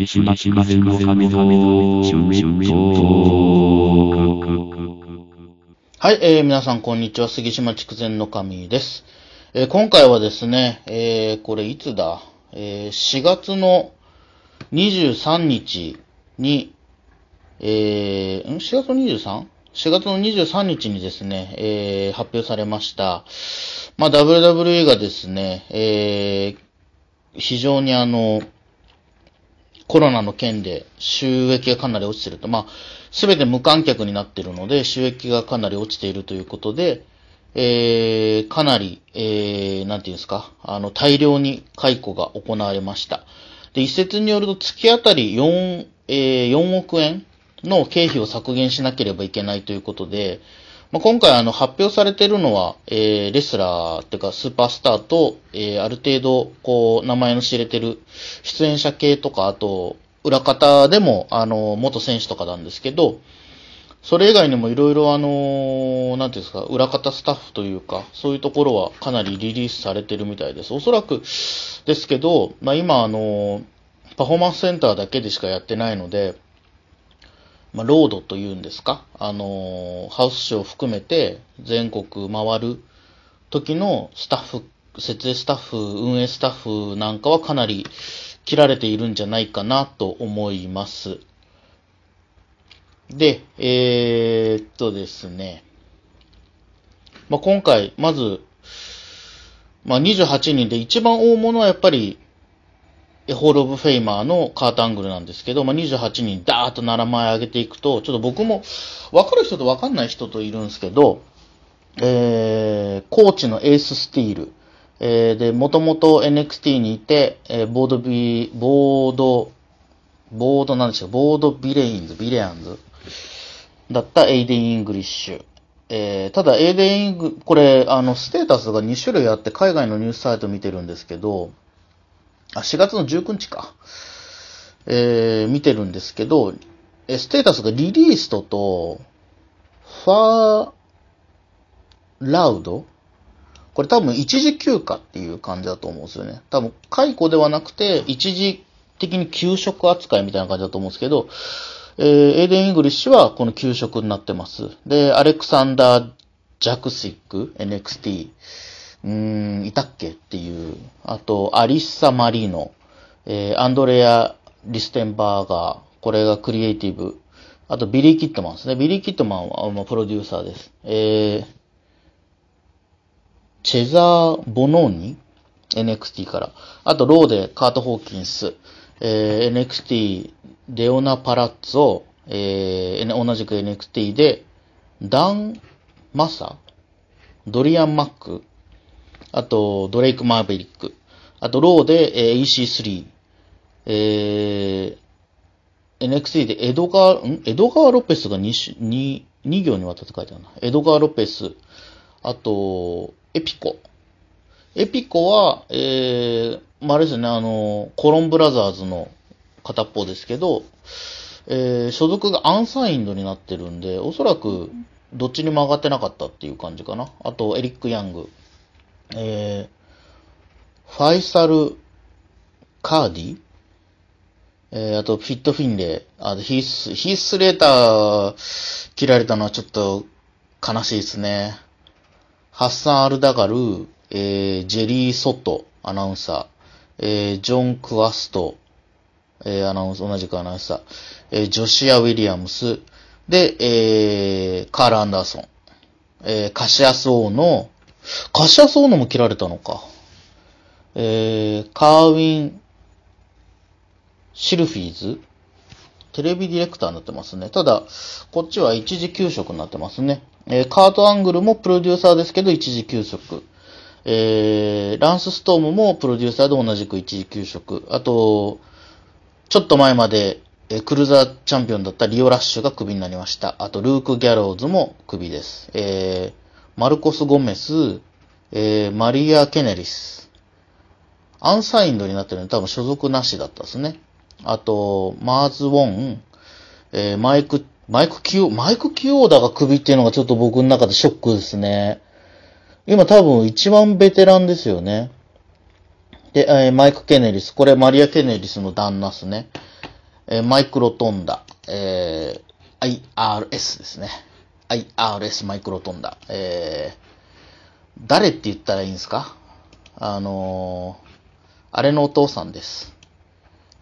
杉島島編の神の中心はい、えー、皆さんこんにちは。杉島筑前の神です。えー今回はですね、えー、これいつだ？えー、4月の23日に、えー、ん ?4 月の 23?4 月の23日にですね、えー、発表されました。まあ、WWE がですね、えー、非常にあの、コロナの件で収益がかなり落ちてると。まあ、すべて無観客になっているので、収益がかなり落ちているということで、えー、かなり、えー、なんていうんですか、あの、大量に解雇が行われました。で、一説によると月あたり4、えー、4億円の経費を削減しなければいけないということで、まあ、今回あの発表されてるのは、えー、レスラーっていうかスーパースターと、えー、ある程度、こう、名前の知れてる出演者系とか、あと、裏方でも、あの、元選手とかなんですけど、それ以外にもいろいろあの、なんていうんですか、裏方スタッフというか、そういうところはかなりリリースされてるみたいです。おそらくですけど、まあ今あの、パフォーマンスセンターだけでしかやってないので、まあ、ロードというんですか、あの、ハウスショーを含めて全国回る時のスタッフ、設営スタッフ、運営スタッフなんかはかなり切られているんじゃないかなと思います。で、えー、っとですね。まあ、今回、まず、まあ、28人で一番大物はやっぱり、 Hall of Famer のカートアングルなんですけど、まあ、28人ダーッと名前挙げていくと、ちょっと僕も分かる人と分かんない人といるんですけど、えー、コーチのエーススティール、えー、で、もともと NXT にいて、えー、ボードビ、ボード、ボードなんでしょう、ボードビレインズ、ビレアンズだったエイデン・イングリッシュ。えー、ただ、エイデン・イング、これ、あの、ステータスが2種類あって、海外のニュースサイト見てるんですけど、あ、4月の19日か。えー、見てるんですけど、えステータスが released と、 furloughed？これ多分一時休暇っていう感じだと思うんですよね。多分解雇ではなくて一時的に休職扱いみたいな感じだと思うんですけど、えー、エーデン・イングリッシュはこの休職になってます。で、アレクサンダー・ジャクシック、NXT。うーん、いたっけ？っていう。あと、アリッサ・マリーノ。えー、アンドレア・リステンバーガー。これがクリエイティブ。あと、ビリー・キッドマンですね。ビリー・キッドマンは、まあ、プロデューサーです。えー、チェザー・ボノーニ ?NXT から。あと、ローデ、カート・ホーキンス。えー、NXT、レオナ・パラッツォ。えー、同じく NXT で、ダン・マサ？ドリアン・マック？あと、ドレイク・マーベリック。あと、ローで、えー EC3。えー、NXT でエドガー、ん？エドガー・ロペスが 2, 2, 2行にわたって書いてあるな。エドガー・ロペス。あと、エピコ。エピコは、えー、まあ、あれですね、あの、コロンブラザーズの片っぽですけど、えー、所属がアンサインドになってるんで、おそらく、どっちにも上がってなかったっていう感じかな。あと、エリック・ヤング。えー、ファイサル・カーディ？えー、あと、フィット・フィンレイ。あと、ヒース、ヒース・レーター、切られたのはちょっと悲しいですね。ハッサン・アルダガル、えー、ジェリー・ソット、アナウンサー。えー、ジョン・クワスト、えー、アナウンサー、同じくアナウンサー。えー、ジョシア・ウィリアムス。で、えー、カール・アンダーソン。えー、カシアス・オーノ。カシアス・オーノも切られたのか。えー、カーウィン・シルフィーズテレビディレクターになってますね。ただ、こっちは一時休職になってますね。えー、カート・アングルもプロデューサーですけど、一時休職。えー、ランス・ストームもプロデューサーで同じく一時休職。あと、ちょっと前まで、えークルーザーチャンピオンだったリオ・ラッシュがクビになりました。あと、ルーク・ギャローズもクビです。えー、マルコス・ゴメス、えー、マリア・カネリス。 unsigned になってるので多分所属なしだったですね。あと、マーズ・ウォン、えー、マイク、マイク・キュー、マイク・キューオーダがクビっていうのがちょっと僕の中でショックですね。今多分一番ベテランですよね。で、えーマイク・ケネリス。これマリア・ケネリスの旦那っすね。えーマイクロトンダ、えー IRS ですね。IRS マイクロトンダ。えー誰って言ったらいいんですか？あのーあれのお父さんです。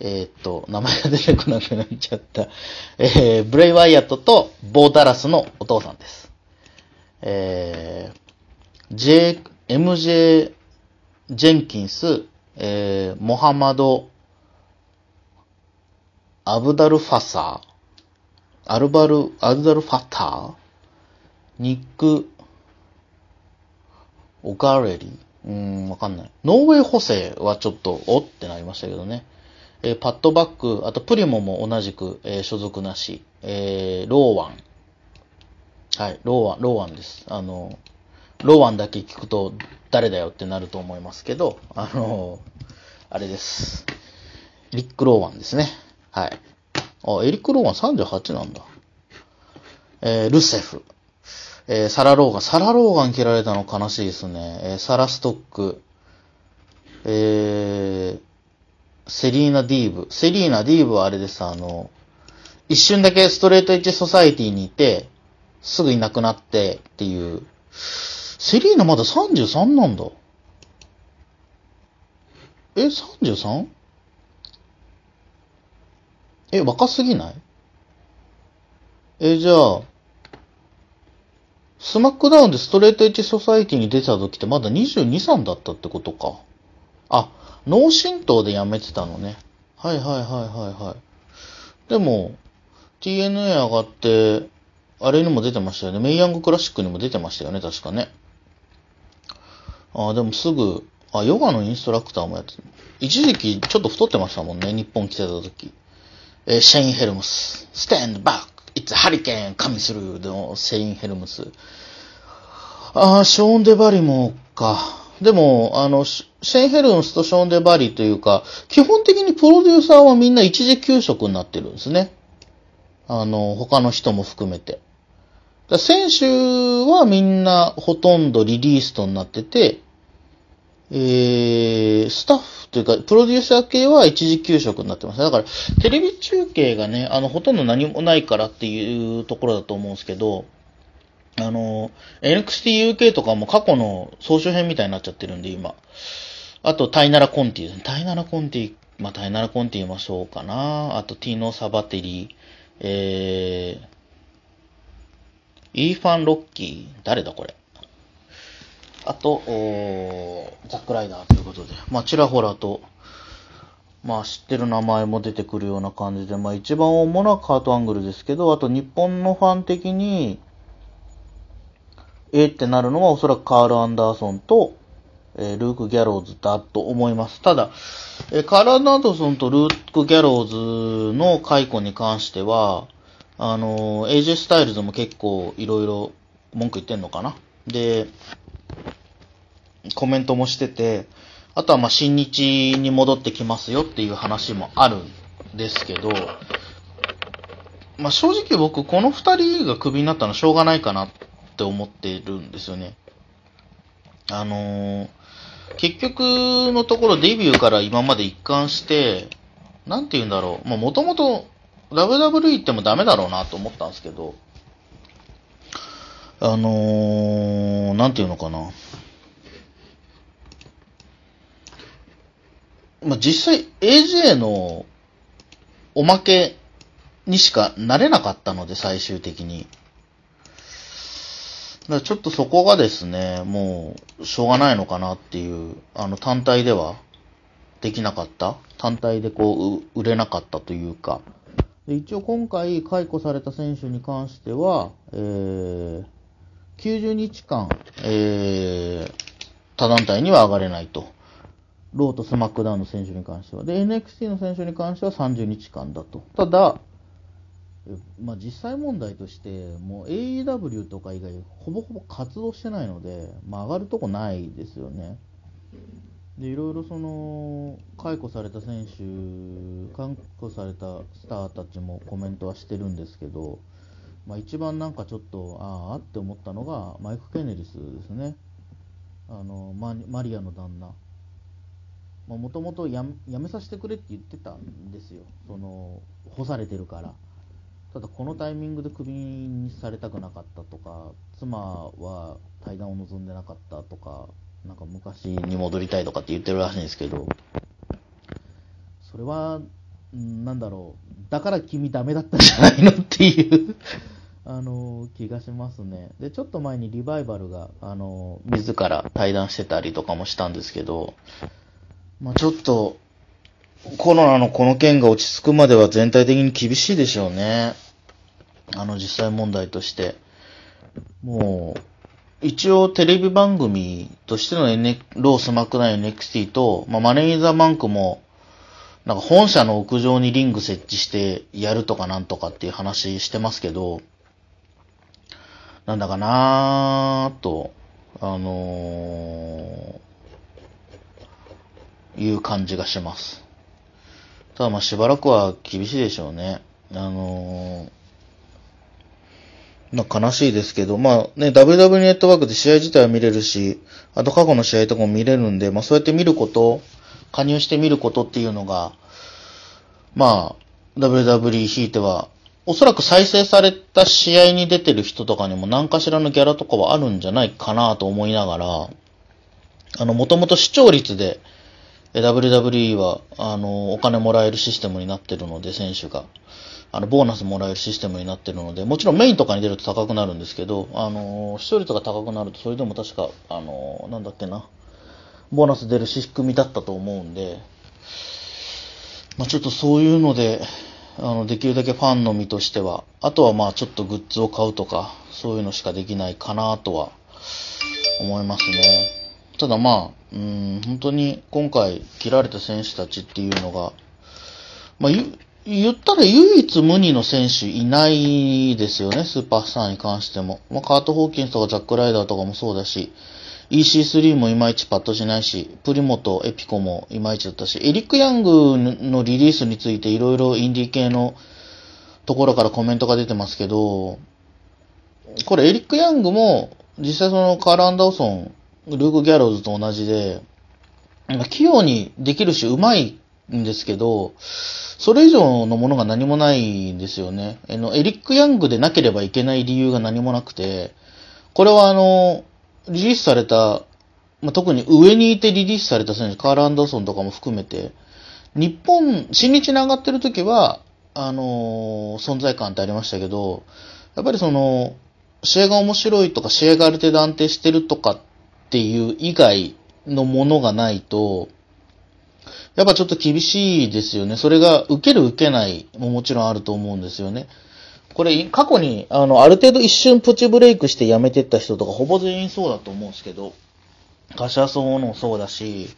えーっと、名前が出てこなくなっちゃった。えー、ブレイ・ワイヤットとボー・ダラスのお父さんです。えー、J、MJ、ジェンキンス、えー、モハマド、アブダル・ファサー、アルバル、アルダル・ファター、ニック、オガレリうーん、わかんない。ノーウェイ補正はちょっと、おってなりましたけどね。えーパッドバック、あとプリモも同じく、えー所属なし、えーローワン。はい、ローワン、ローワンです。あの、ローワンだけ聞くと誰だよってなると思いますけど、あの、あれです。リック・ローワンですね。はい。あ、エリック・ローワン38なんだ。えールセフ。えーサラ・ローガン。サラ・ローガン切られたの悲しいですね。えーサラ・ストック。えーセリーナ・ディーブ。セリーナ・ディーブはあれです、あの、一瞬だけ Straight Edge Society にいて、すぐいなくなってっていう。セリーナまだ33なんだ。え、33? え、若すぎない？え、じゃあ、スマックダウンで Straight Edge Society に出た時ってまだ22、3だったってことか。あ、脳震盪でやめてたのね。はいはいはいはいはい。でも、TNA 上がって、あれにも出てましたよね。メイヤングクラシックにも出てましたよね、確かね。あ、でもすぐ、あ、ヨガのインストラクターもやってた一時期ちょっと太ってましたもんね、日本来てた時。えーシェイン・ヘルムス。ステンドバック Stand back! It's a hurricane coming through! のシェイン・ヘルムス。ああ、ショーン・デ・バリもか。でも、あの、シェイン・ヘルムスとショーン・デ・バリというか、基本的にプロデューサーはみんな一時休職になってるんですね。あの、他の人も含めて。選手はみんなほとんどリリーストになってて、えー、スタッフというか、プロデューサー系は一時休職になってます。だから、テレビ中継がね、あの、ほとんど何もないからっていうところだと思うんですけど、あの、NXTUK とかも過去の総集編みたいになっちゃってるんで、今。あと、タイナラコンティですね。タイナラコンティ、まあ、タイナラコンティもそうかな。あと、ティーノ・サバテリー、えー、イーファン・ロッキー、誰だこれ？あと、おーザック・ライダーということで、まあ、ちらほらと、まあ、知ってる名前も出てくるような感じで、まあ、一番主なカートアングルですけど、あと、日本のファン的に、えーってなるのはおそらくカール・アンダーソンと、えールーク・ギャローズだと思います。ただ、えーカール・アンダーソンとルーク・ギャローズの解雇に関しては、あのー、AJ スタイルズも結構いろいろ文句言ってんのかなで、コメントもしてて、あとはまあ新日に戻ってきますよっていう話もあるんですけど、まあ正直僕この二人がクビになったのはしょうがないかなって思ってるんですよね。あのー結局のところデビューから今まで一貫して、なんて言うんだろう。まあもともと WWE 行ってもダメだろうなと思ったんですけど、あのー、なんて言うのかな。まあ、実際 AJ のおまけにしかなれなかったので、最終的に。だちょっとそこがですね、もう、しょうがないのかなっていう、あの、単体ではできなかった単体でこう、う売れなかったというか。で一応今回解雇された選手に関しては、えー、90日間、えー、他団体には上がれないと。ローとスマックダウンの選手に関しては。で、NXT の選手に関しては30日間だと。ただ、まあ、実際問題として、もう AEW とか以外、ほぼほぼ活動してないので、まあ、上がるとこないですよね。で、いろいろその、解雇された選手、解雇されたスターたちもコメントはしてるんですけど、まあ、一番なんかちょっと、ああって思ったのが、マイク・ケネリスですね。あの、マリアの旦那。もともとやめさせてくれって言ってたんですよ。その、干されてるから。ただこのタイミングでクビにされたくなかったとか、妻は対談を望んでなかったとか、なんか昔に戻りたいとかって言ってるらしいんですけど、それは、んなんだろう、だから君ダメだったんじゃないのっていう あの、気がしますね。で、ちょっと前にリバイバルが、あの、自ら対談してたりとかもしたんですけど、まあちょっと、コロナのこの件が落ち着くまでは全体的に厳しいでしょうね。あの実際問題として。もう、一応テレビ番組としての N、ロースマクナイ NXT と、まあ、マネー・イン・ザ・バンクも、なんか本社の屋上にリング設置してやるとかなんとかっていう話してますけど、なんだかなーと、あのー、いう感じがします。ただまあしばらくは厳しいでしょうね。あのー、ま悲しいですけど、まあね、WW ネットワークで試合自体は見れるし、あと過去の試合とかも見れるんで、まあそうやって見ること、加入して見ることっていうのが、まあ、WW 引いては、おそらく再生された試合に出てる人とかにも何かしらのギャラとかはあるんじゃないかなと思いながら、あの、もともと視聴率で、WWE は、あの、お金もらえるシステムになってるので、選手が。あの、ボーナスもらえるシステムになってるので、もちろんメインとかに出ると高くなるんですけど、あの、視聴率が高くなると、それでも確か、あの、なんだっけな、ボーナス出る仕組みだったと思うんで、まあちょっとそういうので、あの、できるだけファンの身としては、あとはまあちょっとグッズを買うとか、そういうのしかできないかなとは思いますね。ただまあ、うん、本当に今回切られた選手たちっていうのが、まあ言言ったら唯一無二の選手いないですよね、スーパースターに関しても。まあカート・ホーキンスとかザック・ライダーとかもそうだし、EC3 もいまいちパッとしないし、プリモとエピコもいまいちだったし、エリック・ヤングのリリースについていろいろインディ系のところからコメントが出てますけど、これエリック・ヤングも実際そのカール・アンダーソン、ルーク・ギャローズと同じで、器用にできるし上手いんですけど、それ以上のものが何もないんですよね。あのエリック・ヤングでなければいけない理由が何もなくて、これはあの、リリースされた、まあ、特に上にいてリリースされた選手、カール・アンダーソンとかも含めて、日本、新日に上がってる時は、あの存在感ってありましたけど、やっぱりその、試合が面白いとか、試合がある程度安定してるとかっっていう以外のものがないと、やっぱちょっと厳しいですよね。それが受ける受けないももちろんあると思うんですよね。これ、過去に、あの、ある程度一瞬プチブレイクして辞めてった人とかほぼ全員そうだと思うんですけど、カシャソーもそうだし、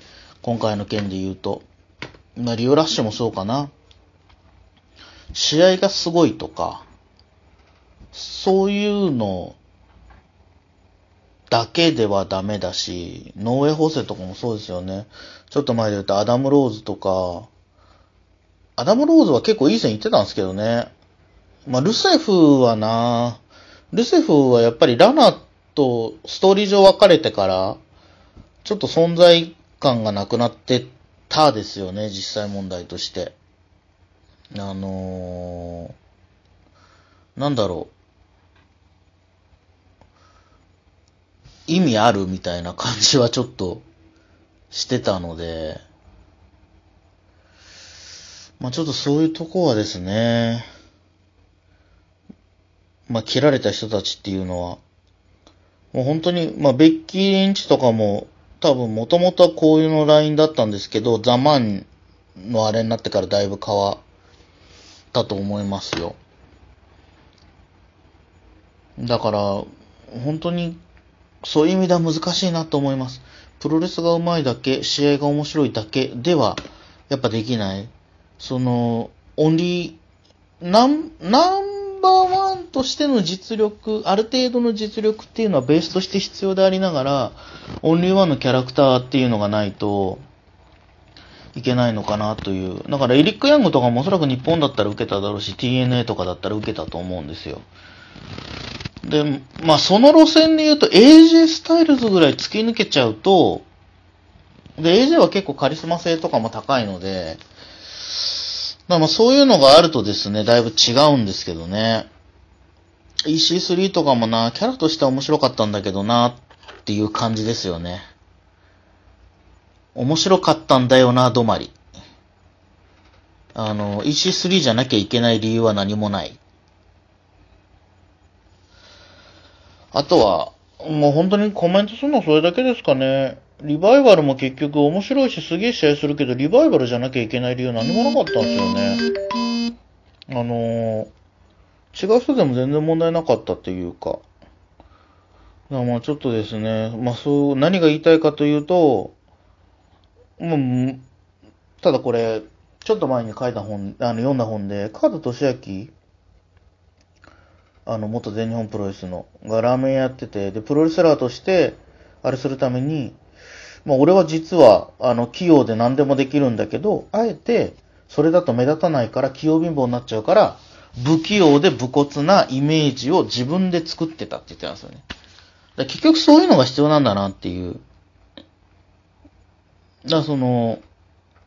今回の件で言うと、まあ、リオラッシュもそうかな。試合がすごいとか、そういうのだけではダメだし、ノーウェイホセとかもそうですよね。ちょっと前で言うとアダム・ローズとか、アダム・ローズは結構いい線いってたんですけどね。まあ、ルセフはな、ルセフはやっぱりラナとストーリー上分かれてから、ちょっと存在感がなくなってたですよね、実際問題として。あのー、なんだろう。あるみたいな感じはちょっとしてたので、まあちょっとそういうとこはですね、まあ切られた人たちっていうのは、もう本当に、まあベッキー・リンチとかも多分もともとはこういうのラインだったんですけど、ザ・マンのあれになってからだいぶ変わったと思いますよ。だから、本当にそういう意味では難しいなと思います。プロレスが上手いだけ、試合が面白いだけでは、やっぱできない。その、オンリー、ナン、ナンバーワンとしての実力、ある程度の実力っていうのはベースとして必要でありながら、オンリーワンのキャラクターっていうのがないといけないのかなという。だからエリック・ヤングとかもおそらく日本だったら受けただろうし、TNA とかだったら受けたと思うんですよ。で、まあその路線で言うと AJ スタイルズぐらい突き抜けちゃうと、で、AJ は結構カリスマ性とかも高いので、まあまあそういうのがあるとですね、だいぶ違うんですけどね。EC3 とかもな、キャラとしては面白かったんだけどな、っていう感じですよね。面白かったんだよな、止まり。あの、EC3 じゃなきゃいけない理由は何もない。あとは、もう本当にコメントするのはそれだけですかね。リバイバルも結局面白いしすげえ試合するけど、リバイバルじゃなきゃいけない理由何もなかったんですよね。あのー、違う人でも全然問題なかったっていうか。だまあちょっとですね、まあそう、何が言いたいかというと、もう、ただこれ、ちょっと前に書いた本、あの、読んだ本で、カード俊明、あの、元全日本プロレスの、がラーメンやってて、で、プロレスラーとして、あれするために、まあ、俺は実は、あの、器用で何でもできるんだけど、あえて、それだと目立たないから、器用貧乏になっちゃうから、不器用で武骨なイメージを自分で作ってたって言ってたんですよね。だ結局そういうのが必要なんだなっていう。だからその、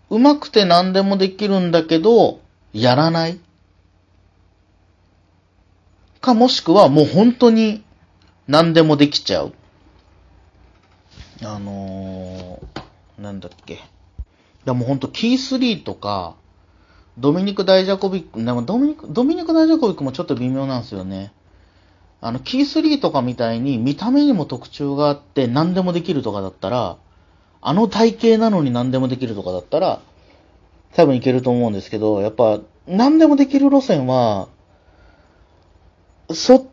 うまくて何でもできるんだけど、やらない。かもしくはもう本当に何でもできちゃう。あのー、なんだっけ。でもう本当キー3とか、ドミニク・ダイジャコビック、でもドミニク、ドミニク・ダイジャコビックもちょっと微妙なんですよね。あの、キー3とかみたいに見た目にも特徴があって何でもできるとかだったら、あの体型なのに何でもできるとかだったら、多分いけると思うんですけど、やっぱ、何でもできる路線は、そっ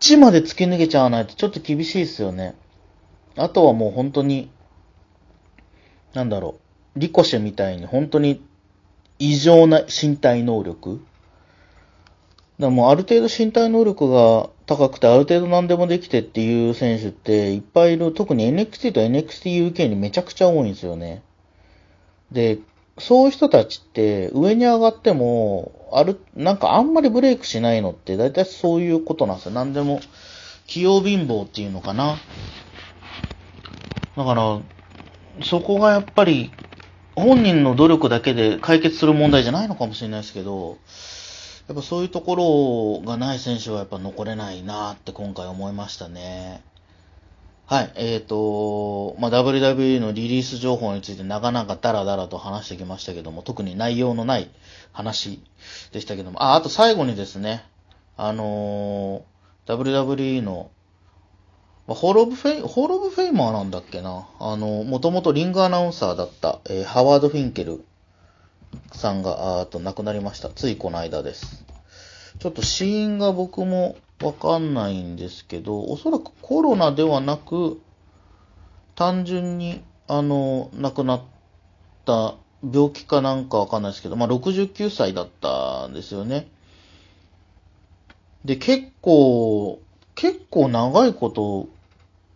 ちまで突き抜けちゃわないとちょっと厳しいですよね。あとはもう本当に、なんだろう、リコシェみたいに本当に異常な身体能力。だもうある程度身体能力が高くてある程度何でもできてっていう選手っていっぱいいる。特に NXT と NXTUK にめちゃくちゃ多いんですよね。で、そういう人たちって上に上がっても、ある、なんかあんまりブレイクしないのって大体そういうことなんですよ。何でも、器用貧乏っていうのかな。だから、そこがやっぱり本人の努力だけで解決する問題じゃないのかもしれないですけど、やっぱそういうところがない選手はやっぱ残れないなって今回思いましたね。はい。えっ、ー、と、まあ、WWE のリリース情報について長々ダラダラと話してきましたけども、特に内容のない話でしたけども、あ、あと最後にですね、あのー、WWE の、まあ、 Hall of Fa、Hall of Famer なんだっけな。あの、もともとリングアナウンサーだった、えー、ハワード・フィンケルさんが、あと亡くなりました。ついこの間です。ちょっと死因が僕もわかんないんですけど、おそらくコロナではなく、単純に、あの、亡くなった病気かなんかわかんないですけど、まあ、69歳だったんですよね。で、結構、結構長いこと、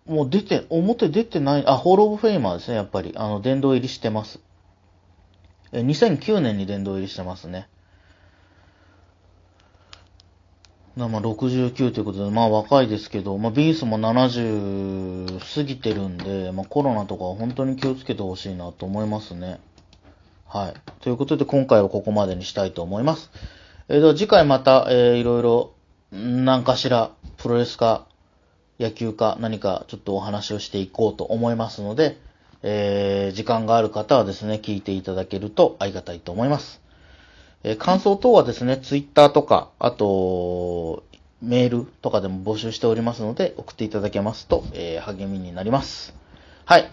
もう出て、表出てない、あ、ホールオブフェイマーですね、やっぱり。あの、殿堂入りしてます。え、2009年に殿堂入りしてますね。まあ69ということで、まあ若いですけど、まあビースも70過ぎてるんで、まあコロナとかは本当に気をつけてほしいなと思いますね。はい。ということで今回はここまでにしたいと思います。えー、では次回また、えー、いろいろ、何かしら、プロレスか、野球か何かちょっとお話をしていこうと思いますので、えー、時間がある方はですね、聞いていただけるとありがたいと思います。えー感想等はですね、ツイッターとか、あと、メールとかでも募集しておりますので、送っていただけますと、えー励みになります。はい。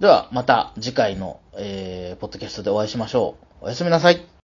では、また次回の、えーポッドキャストでお会いしましょう。おやすみなさい。